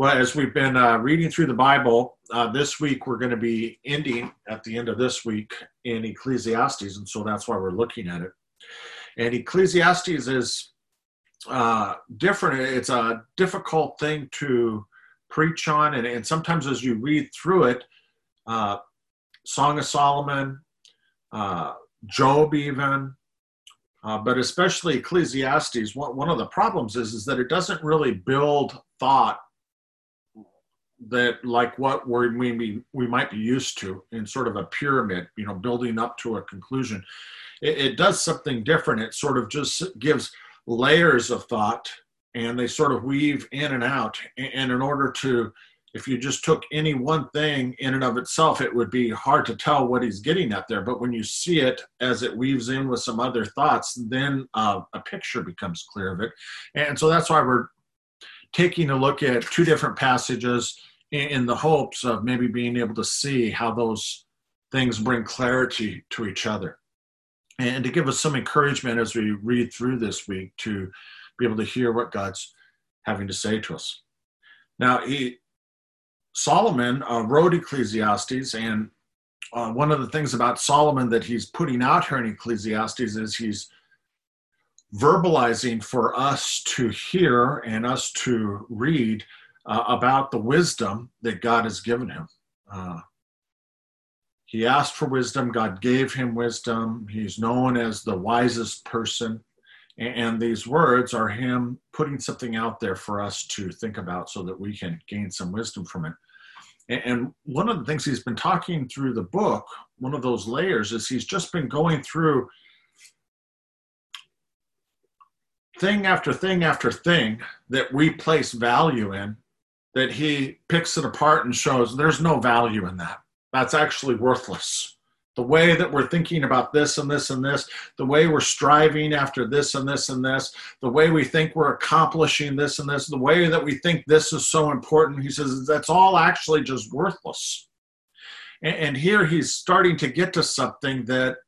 Well, as we've been uh, reading through the Bible, uh, this week we're going to be ending at the end of this week in Ecclesiastes, and so that's why we're looking at it. And Ecclesiastes is uh, different. It's a difficult thing to preach on, and, and sometimes as you read through it, uh, Song of Solomon, uh, Job, even, uh, but especially Ecclesiastes, one, one of the problems is, is that it doesn't really build thought that like what we're we we might be used to in sort of a pyramid, you know, building up to a conclusion. It, it does something different. It sort of just gives layers of thought, and they sort of weave in and out. And in order to, if you just took any one thing in and of itself, it would be hard to tell what he's getting at there. But when you see it as it weaves in with some other thoughts, then uh, a picture becomes clear of it. And so that's why we're taking a look at two different passages in the hopes of maybe being able to see how those things bring clarity to each other and to give us some encouragement as we read through this week to be able to hear what God's having to say to us. Now, he, Solomon uh, wrote Ecclesiastes, and uh, one of the things about Solomon that he's putting out here in Ecclesiastes is he's verbalizing for us to hear and us to read uh, about the wisdom that God has given him. Uh, he asked for wisdom, God gave him wisdom. He's known as the wisest person. And, and these words are him putting something out there for us to think about so that we can gain some wisdom from it. And, and one of the things he's been talking through the book, one of those layers, is he's just been going through thing after thing after thing that we place value in that he picks it apart and shows there's no value in that. That's actually worthless. The way that we're thinking about this and this and this, the way we're striving after this and this and this, the way we think we're accomplishing this and this, the way that we think this is so important, he says that's all actually just worthless. And, here he's starting to get to something that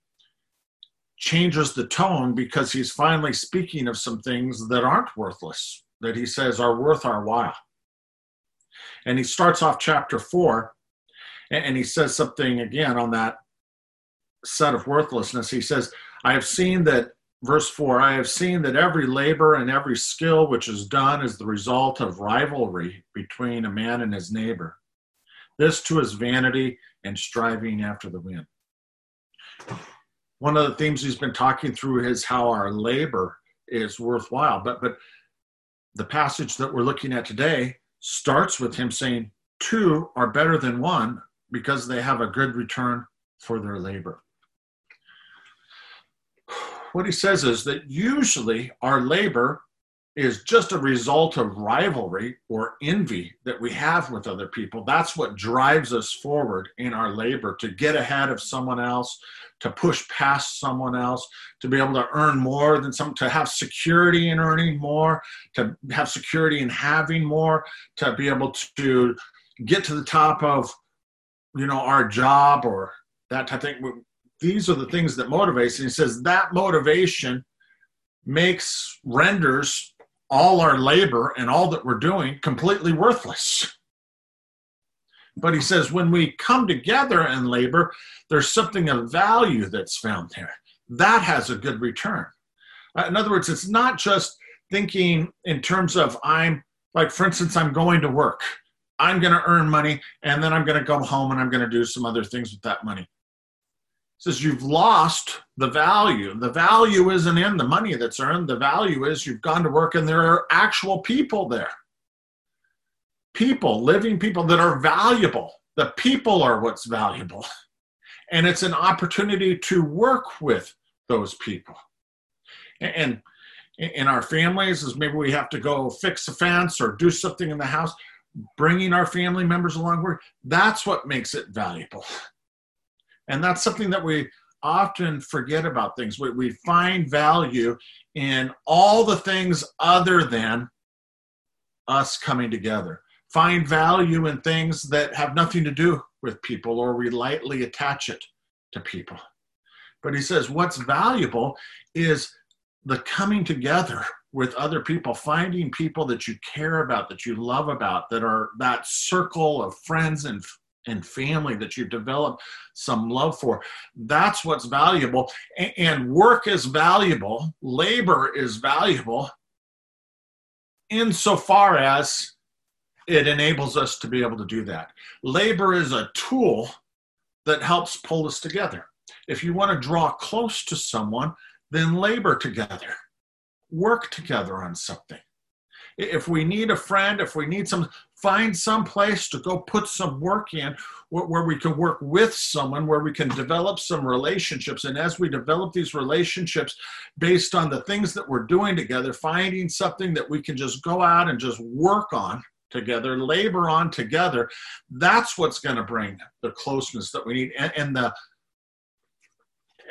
changes the tone because he's finally speaking of some things that aren't worthless, that he says are worth our while. And he starts off chapter four and he says something again on that set of worthlessness. He says, I have seen that, verse 4, I have seen that every labor and every skill which is done is the result of rivalry between a man and his neighbor. This too is vanity and striving after the wind. One of the themes he's been talking through is how our labor is worthwhile. But but the passage that we're looking at today starts with him saying, Two are better than one because they have a good return for their labor. What he says is that usually our labor is just a result of rivalry or envy that we have with other people. That's what drives us forward in our labor to get ahead of someone else, to push past someone else, to be able to earn more than some, to have security in earning more, to have security in having more, to be able to get to the top of, you know, our job or that type of thing. These are the things that motivates. And he says that motivation makes renders all our labor and all that we're doing completely worthless. But he says when we come together and labor, there's something of value that's found there. That has a good return. Uh, in other words, it's not just thinking in terms of I'm, like, for instance, I'm going to work. I'm going to earn money and then I'm going to go home and I'm going to do some other things with that money says you've lost the value. The value isn't in the money that's earned. The value is you've gone to work and there are actual people there. People, living people that are valuable. The people are what's valuable. And it's an opportunity to work with those people. And in our families, is maybe we have to go fix a fence or do something in the house, bringing our family members along. That's what makes it valuable and that's something that we often forget about things. We, we find value in all the things other than us coming together. Find value in things that have nothing to do with people or we lightly attach it to people. But he says what's valuable is the coming together with other people, finding people that you care about, that you love about, that are that circle of friends and and family that you develop some love for. That's what's valuable. And work is valuable, labor is valuable insofar as it enables us to be able to do that. Labor is a tool that helps pull us together. If you want to draw close to someone, then labor together, work together on something. If we need a friend, if we need some, find some place to go put some work in where, where we can work with someone, where we can develop some relationships. And as we develop these relationships based on the things that we're doing together, finding something that we can just go out and just work on together, labor on together, that's what's going to bring the closeness that we need. And, and the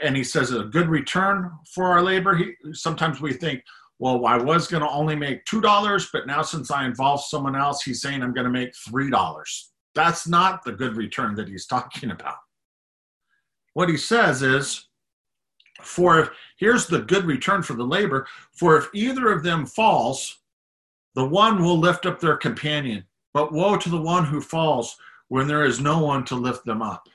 and he says a good return for our labor. He, sometimes we think, well, I was going to only make $2, but now since I involve someone else, he's saying I'm going to make $3. That's not the good return that he's talking about. What he says is, for if, here's the good return for the labor, for if either of them falls, the one will lift up their companion, but woe to the one who falls when there is no one to lift them up.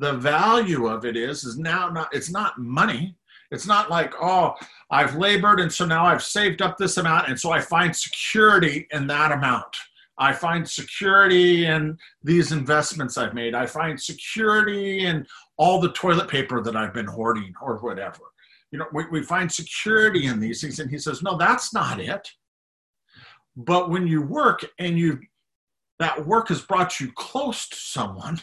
The value of it is, is now not, it's not money. It's not like, oh, I've labored and so now I've saved up this amount and so I find security in that amount. I find security in these investments I've made. I find security in all the toilet paper that I've been hoarding or whatever. You know, we, we find security in these things. And he says, no, that's not it. But when you work and you that work has brought you close to someone,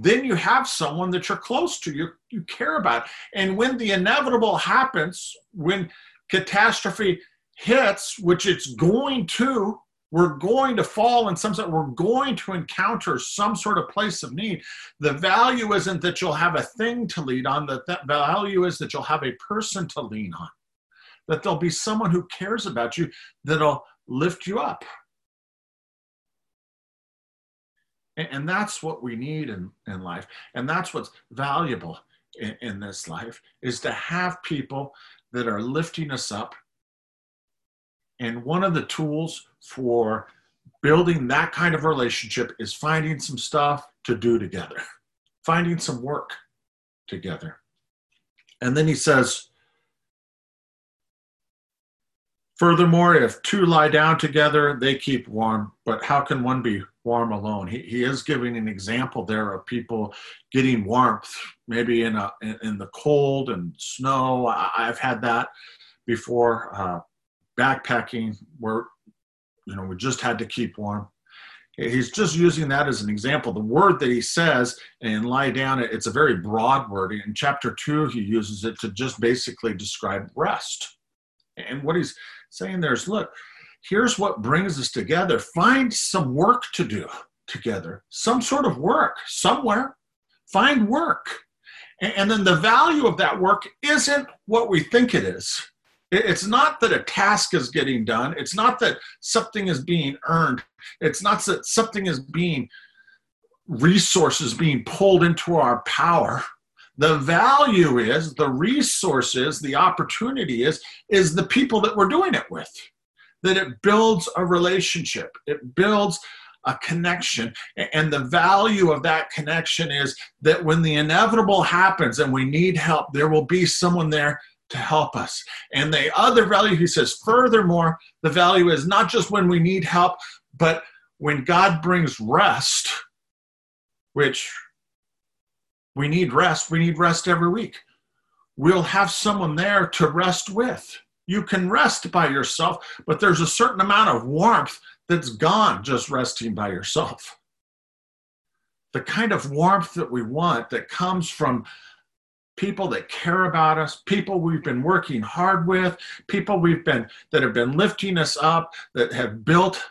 then you have someone that you're close to, you, you care about. And when the inevitable happens, when catastrophe hits, which it's going to, we're going to fall in some sense, we're going to encounter some sort of place of need. The value isn't that you'll have a thing to lead on, that, that value is that you'll have a person to lean on, that there'll be someone who cares about you that'll lift you up. And, that's what we need in, in life. And that's what's valuable in, in this life is to have people that are lifting us up. And one of the tools for building that kind of relationship is finding some stuff to do together, finding some work together. And then he says, Furthermore, if two lie down together, they keep warm. But how can one be warm alone? He, he is giving an example there of people getting warmth, maybe in a in, the cold and snow. I, have had that before. Uh, backpacking, where you know we just had to keep warm. He's just using that as an example. The word that he says and lie down, it's a very broad word. In chapter two, he uses it to just basically describe rest. And what he's saying there's look, here's what brings us together. Find some work to do together, some sort of work somewhere. Find work. And then the value of that work isn't what we think it is. It's not that a task is getting done. It's not that something is being earned. It's not that something is being resources being pulled into our power. The value is, the resources, the opportunity is, is the people that we're doing it with. That it builds a relationship, it builds a connection. And the value of that connection is that when the inevitable happens and we need help, there will be someone there to help us. And the other value, he says, furthermore, the value is not just when we need help, but when God brings rest, which we need rest. We need rest every week. We'll have someone there to rest with. You can rest by yourself, but there's a certain amount of warmth that's gone just resting by yourself. The kind of warmth that we want that comes from people that care about us, people we've been working hard with, people we've been that have been lifting us up, that have built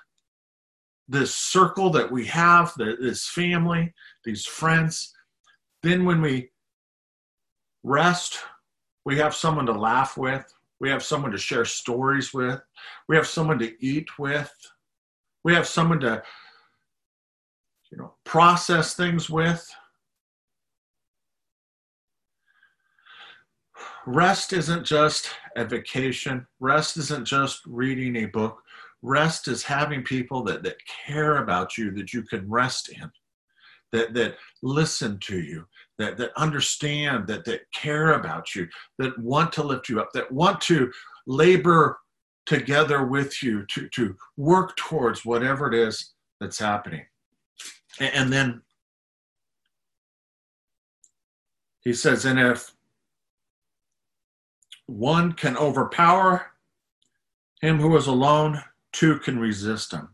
this circle that we have, this family, these friends. Then, when we rest, we have someone to laugh with, we have someone to share stories with, we have someone to eat with, we have someone to you know process things with. Rest isn't just a vacation, rest isn't just reading a book. Rest is having people that, that care about you, that you can rest in, that, that listen to you, that, that understand, that, that care about you, that want to lift you up, that want to labor together with you to, to work towards whatever it is that's happening. And, and then he says, and if one can overpower him who is alone, two can resist him.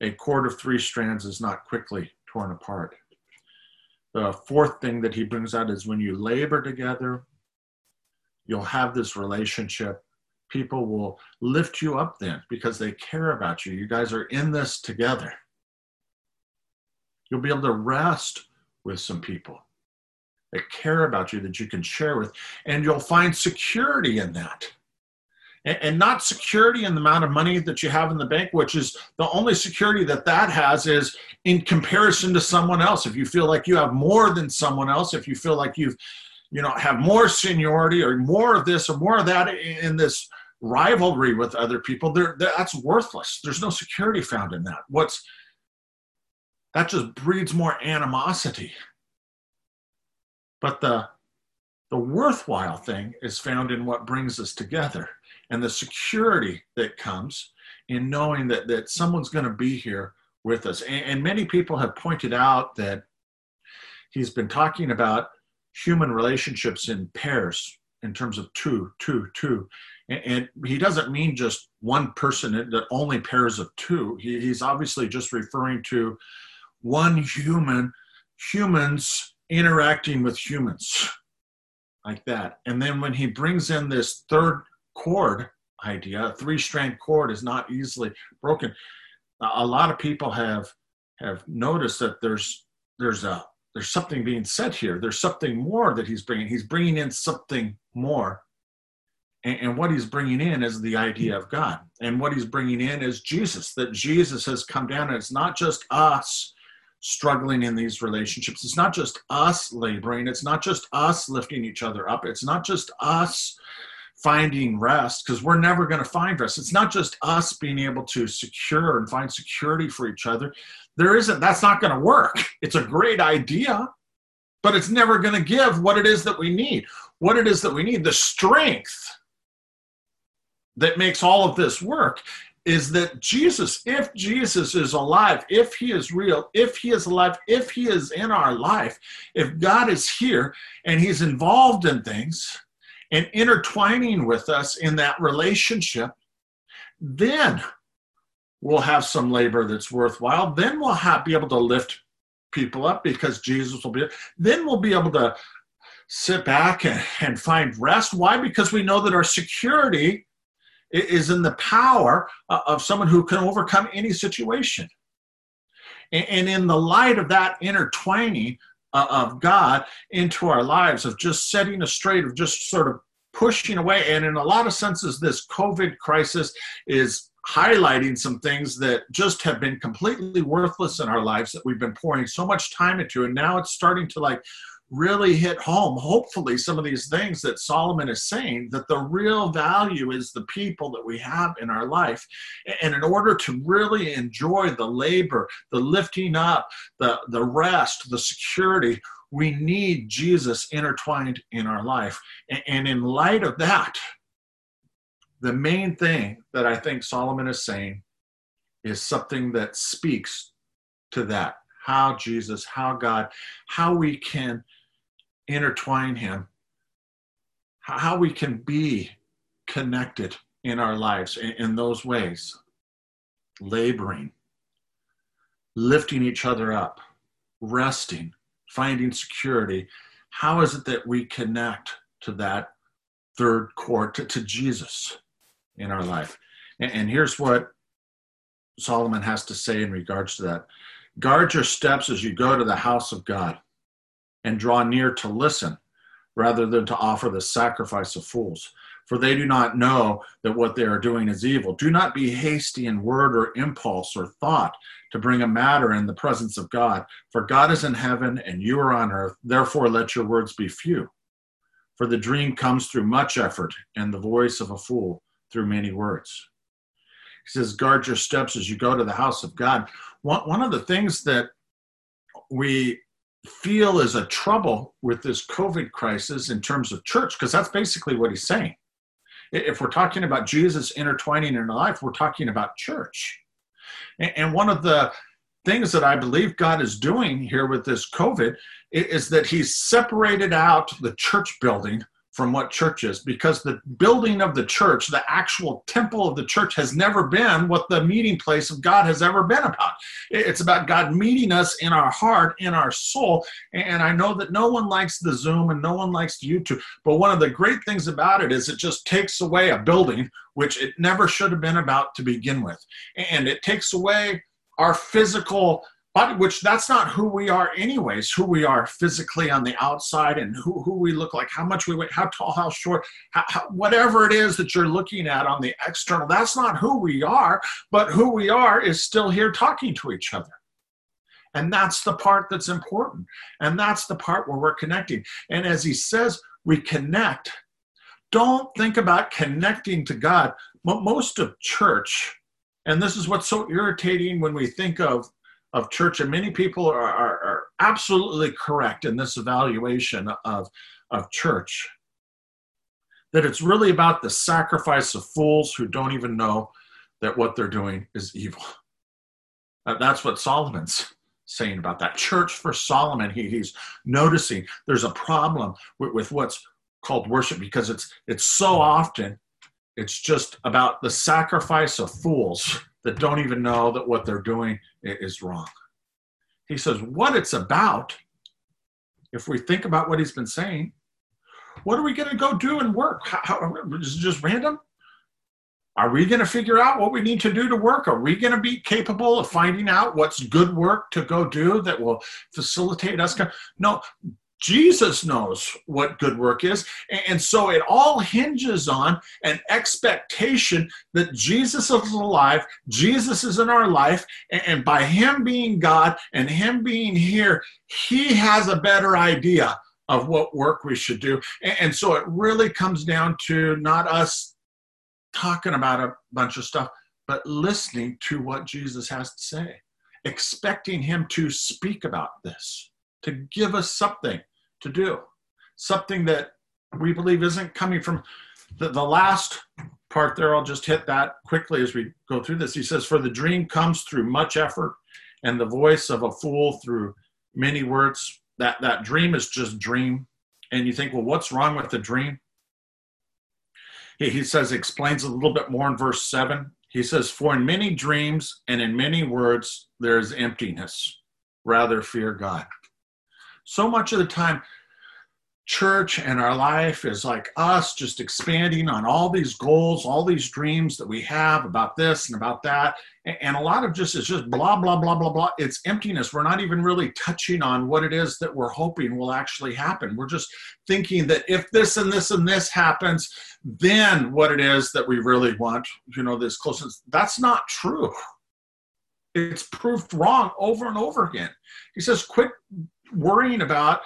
A cord of three strands is not quickly torn apart. The fourth thing that he brings out is when you labor together, you'll have this relationship. People will lift you up then because they care about you. You guys are in this together. You'll be able to rest with some people that care about you that you can share with, and you'll find security in that. And, not security in the amount of money that you have in the bank, which is the only security that that has is in comparison to someone else. If you feel like you have more than someone else, if you feel like you've, you know, have more seniority or more of this or more of that in this rivalry with other people, there that's worthless. There's no security found in that. What's that just breeds more animosity but the, the worthwhile thing is found in what brings us together and the security that comes in knowing that, that someone's going to be here with us. And, and many people have pointed out that he's been talking about human relationships in pairs in terms of two, two, two. And, and he doesn't mean just one person uh, that only pairs of two. He, he's obviously just referring to one human, humans interacting with humans like that. And then when he brings in this third cord idea, three strand cord is not easily broken. A lot of people have have noticed that there's there's a there's something being said here. There's something more that he's bringing. He's bringing in something more. And, and what he's bringing in is the idea of God. And what he's bringing in is Jesus, that Jesus has come down. And it's not just us struggling in these relationships. It's not just us laboring, it's not just us lifting each other up, it's not just us finding rest because we're never going to find rest. It's not just us being able to secure and find security for each other. There isn't, that's not going to work. It's a great idea, but it's never going to give what it is that we need. What it is that we need, the strength that makes all of this work is that Jesus, if Jesus is alive, if he is real, if he is alive, if he is in our life, if God is here and he's involved in things and intertwining with us in that relationship, then we'll have some labor that's worthwhile. Then we'll have, be able to lift people up because Jesus will be. Then we'll be able to sit back and, and find rest. Why? Because we know that our security is in the power uh, of someone who can overcome any situation. And in the light of that intertwining uh, of God into our lives, of just setting us straight, of just sort of pushing away, and in a lot of senses, this COVID crisis is highlighting some things that just have been completely worthless in our lives that we've been pouring so much time into. And now it's starting to like really hit home, hopefully, some of these things that Solomon is saying that the real value is the people that we have in our life. And in order to really enjoy the labor, the lifting up, the, the rest, the security, we need Jesus intertwined in our life. And in light of that, the main thing that I think Solomon is saying is something that speaks to that how Jesus, how God, how we can intertwine him, how we can be connected in our lives in, those ways, laboring, lifting each other up, resting, finding security. How is it that we connect to that third core, to, to Jesus in our life? And, and here's what Solomon has to say in regards to that. Guard your steps as you go to the house of God and draw near to listen rather than to offer the sacrifice of fools. For they do not know that what they are doing is evil. Do not be hasty in word or impulse or thought to bring a matter in the presence of God. For God is in heaven and you are on earth. Therefore, let your words be few. For the dream comes through much effort, and the voice of a fool through many words. He says, Guard your steps as you go to the house of God. One, of the things that we feel is a trouble with this COVID crisis in terms of church, because that's basically what he's saying. If we're talking about Jesus intertwining in life, we're talking about church. And one of the things that I believe God is doing here with this COVID is that He's separated out the church building from what church is because the building of the church, the actual temple of the church, has never been what the meeting place of God has ever been about. It's about God meeting us in our heart, in our soul. And I know that no one likes the Zoom and no one likes YouTube, but one of the great things about it is it just takes away a building, which it never should have been about to begin with. And it takes away our physical which that's not who we are anyways, who we are physically on the outside and who, who we look like, how much we weigh, how tall, how short, how, how, whatever it is that you're looking at on the external, that's not who we are, but who we are is still here talking to each other. And that's the part that's important. And that's the part where we're connecting. And as he says, we connect. Don't think about connecting to God. But most of church, and this is what's so irritating when we think of of church, and many people are, are, are absolutely correct in this evaluation of, of church, that it's really about the sacrifice of fools who don't even know that what they're doing is evil. That's what Solomon's saying about that. Church for Solomon, he, he's noticing there's a problem with, with what's called worship because it's it's so often it's just about the sacrifice of fools that don't even know that what they're doing is wrong. He says, what it's about, if we think about what he's been saying, what are we going to go do and work? How, how, is it just random? Are we going to figure out what we need to do to work? Are we going to be capable of finding out what's good work to go do that will facilitate us? No, Jesus knows what good work is. And so it all hinges on an expectation that Jesus is alive, Jesus is in our life, and by Him being God and Him being here, He has a better idea of what work we should do. And so it really comes down to not us talking about a bunch of stuff, but listening to what Jesus has to say, expecting Him to speak about this to give us something to do, something that we believe isn't coming from the, the last part there. I'll just hit that quickly as we go through this. He says, For the dream comes through much effort, and the voice of a fool through many words. That, that dream is just dream. And you think, well, what's wrong with the dream? He, he says, explains a little bit more in verse 7. He says, For in many dreams and in many words there is emptiness. Rather fear God so much of the time church and our life is like us just expanding on all these goals all these dreams that we have about this and about that. And a lot of just is just blah blah blah blah blah. It's emptiness. We're not even really touching on what it is that we're hoping will actually happen. We're just thinking that if this and this and this happens then what it is that we really want you know this closeness. That's not true. It's proved wrong over and over again. He says quit worrying about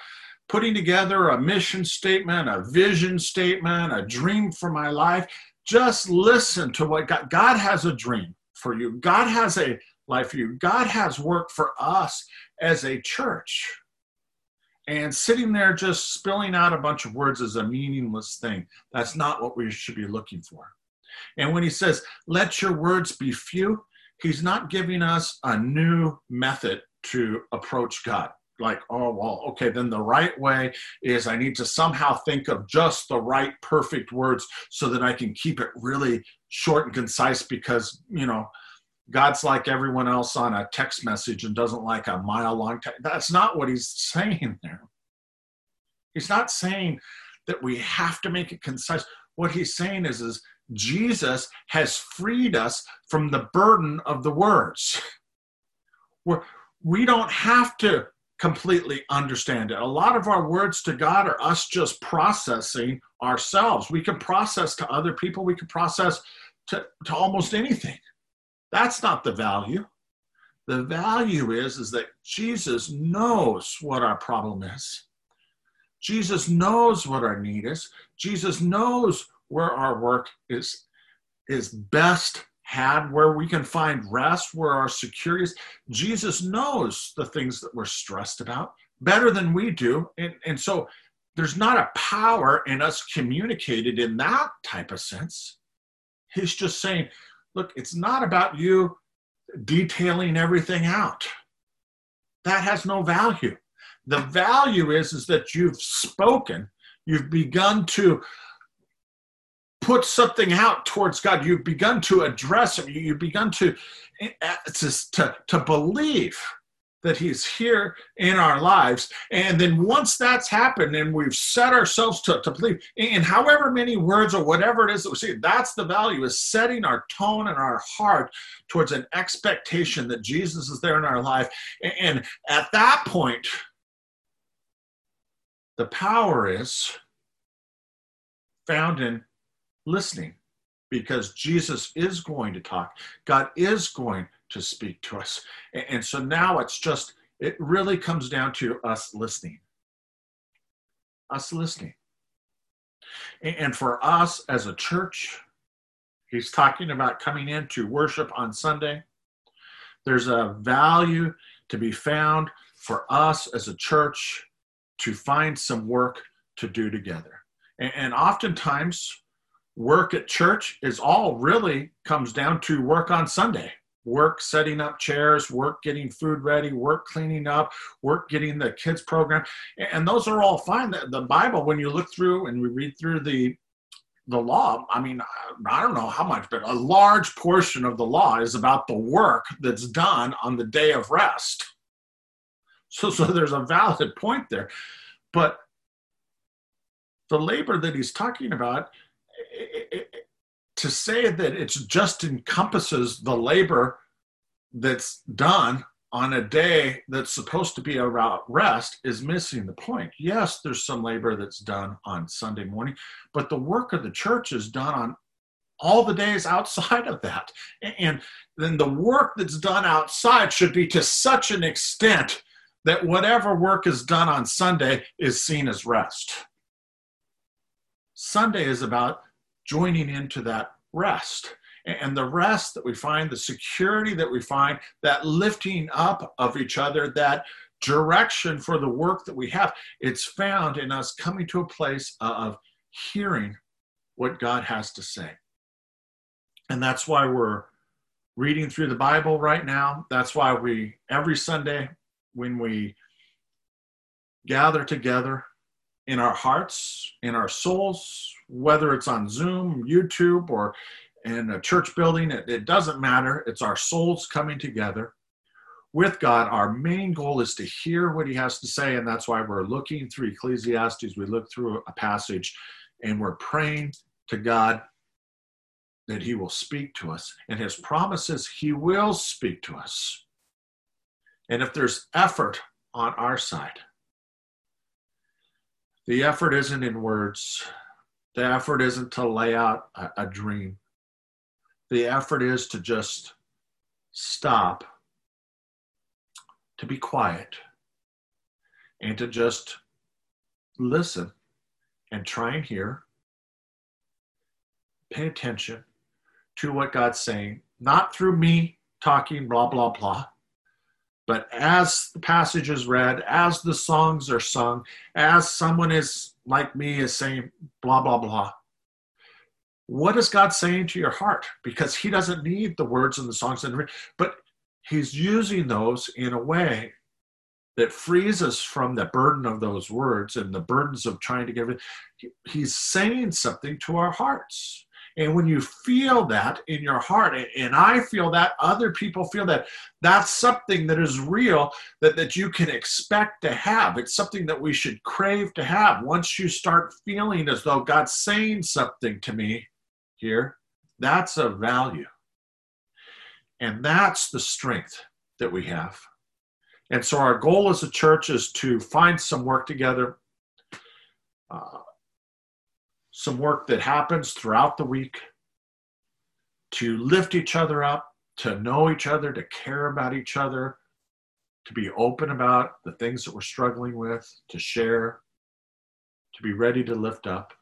putting together a mission statement, a vision statement, a dream for my life. Just listen to what God, God has a dream for you. God has a life for you. God has work for us as a church. And sitting there just spilling out a bunch of words is a meaningless thing. That's not what we should be looking for. And when he says, let your words be few, he's not giving us a new method to approach God like, oh, well, okay, then the right way is I need to somehow think of just the right perfect words so that I can keep it really short and concise because, you know, God's like everyone else on a text message and doesn't like a mile long text. That's not what he's saying there. He's not saying that we have to make it concise. What he's saying is, is Jesus has freed us from the burden of the words. We're, we don't have to completely understand it. A lot of our words to God are us just processing ourselves. We can process to other people, we can process to, to almost anything. That's not the value. The value is, is that Jesus knows what our problem is. Jesus knows what our need is. Jesus knows where our work is, is best had, where we can find rest, where our security is. Jesus knows the things that we're stressed about better than we do. And, and so there's not a power in us communicated in that type of sense. He's just saying, look, it's not about you detailing everything out. That has no value. The value is, is that you've spoken, you've begun to put something out towards God. You've begun to address Him. You've begun to, eh, to, to, to believe that He's here in our lives. And then once that's happened and we've set ourselves to, to believe in however many words or whatever it is that we see, that's the value is setting our tone and our heart towards an expectation that Jesus is there in our life. And at that point, the power is found in listening because Jesus is going to talk. God is going to speak to us. And so now it's just, it really comes down to us listening. Us listening. And for us as a church, he's talking about coming in to worship on Sunday. There's a value to be found for us as a church to find some work to do together. And, oftentimes, work at church is all really comes down to work on Sunday work setting up chairs, work getting food ready, work cleaning up, work getting the kids program. And those are all fine. The, the Bible, when you look through and we read through the the law, I mean, I don't know how much, but a large portion of the law is about the work that's done on the day of rest. So, so there's a valid point there. But the labor that he's talking about, it, to say that it just encompasses the labor that's done on a day that's supposed to be about rest is missing the point. Yes, there's some labor that's done on Sunday morning, but the work of the church is done on all the days outside of that. And then the work that's done outside should be to such an extent that whatever work is done on Sunday is seen as rest. Sunday is about joining into that rest. And the rest that we find, the security that we find, that lifting up of each other, that direction for the work that we have, it's found in us coming to a place of hearing what God has to say. And that's why we're reading through the Bible right now. That's why we, every Sunday, when we gather together, in our hearts, in our souls, whether it's on Zoom, YouTube, or in a church building, it, it, doesn't matter. It's our souls coming together with God. Our main goal is to hear what He has to say, and that's why we're looking through Ecclesiastes. We look through a passage and we're praying to God that He will speak to us. And His promises, He will speak to us. And if there's effort on our side, the effort isn't in words. The effort isn't to lay out a, a dream. The effort is to just stop, to be quiet, and to just listen and try and hear. Pay attention to what God's saying, not through me talking blah, blah, blah, but as the passage is read, as the songs are sung, as someone is like me is saying blah, blah, blah, what is God saying to your heart? Because He doesn't need the words and the songs, and but He's using those in a way that frees us from the burden of those words and the burdens of trying to give it. He's saying something to our hearts. And when you feel that in your heart, and I feel that, other people feel that, that's something that is real that, that you can expect to have. It's something that we should crave to have. Once you start feeling as though God's saying something to me here, that's a value. And that's the strength that we have. And so our goal as a church is to find some work together. Uh, some work that happens throughout the week to lift each other up, to know each other, to care about each other, to be open about the things that we're struggling with, to share. to be ready to lift up,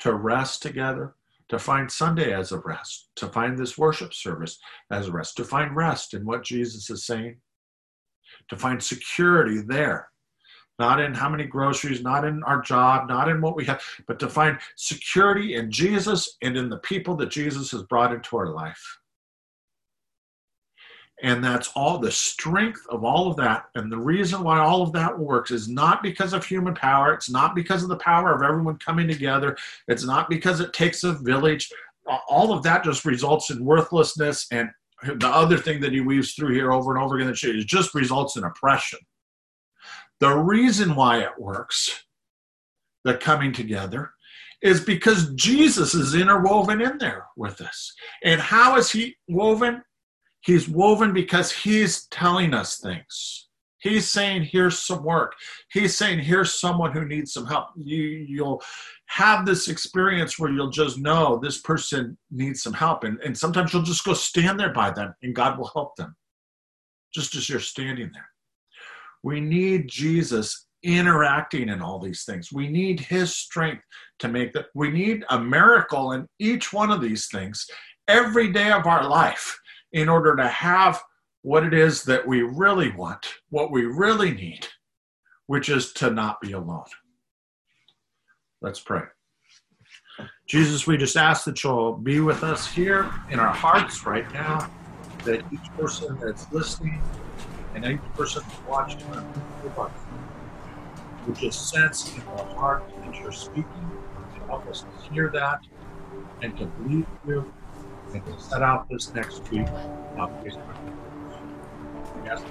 to rest together, to find Sunday as a rest, to find this worship service as a rest, to find rest in what Jesus is saying, to find security there. Not in how many groceries, not in our job, not in what we have, but to find security in Jesus and in the people that Jesus has brought into our life. And that's all the strength of all of that. And the reason why all of that works is not because of human power. It's not because of the power of everyone coming together. It's not because it takes a village. All of that just results in worthlessness. And the other thing that he weaves through here over and over again is just results in oppression. The reason why it works, the coming together, is because Jesus is interwoven in there with us. And how is he woven? He's woven because he's telling us things. He's saying, here's some work. He's saying, here's someone who needs some help. You, you'll have this experience where you'll just know this person needs some help. And, and sometimes you'll just go stand there by them and God will help them just as you're standing there. We need Jesus interacting in all these things. We need his strength to make that. We need a miracle in each one of these things every day of our life in order to have what it is that we really want, what we really need, which is to not be alone. Let's pray. Jesus, we just ask that you'll be with us here in our hearts right now, that each person that's listening and each person that's watching would just sense in our heart that you're speaking and help us hear that and to believe you and to set out this next week. Yes.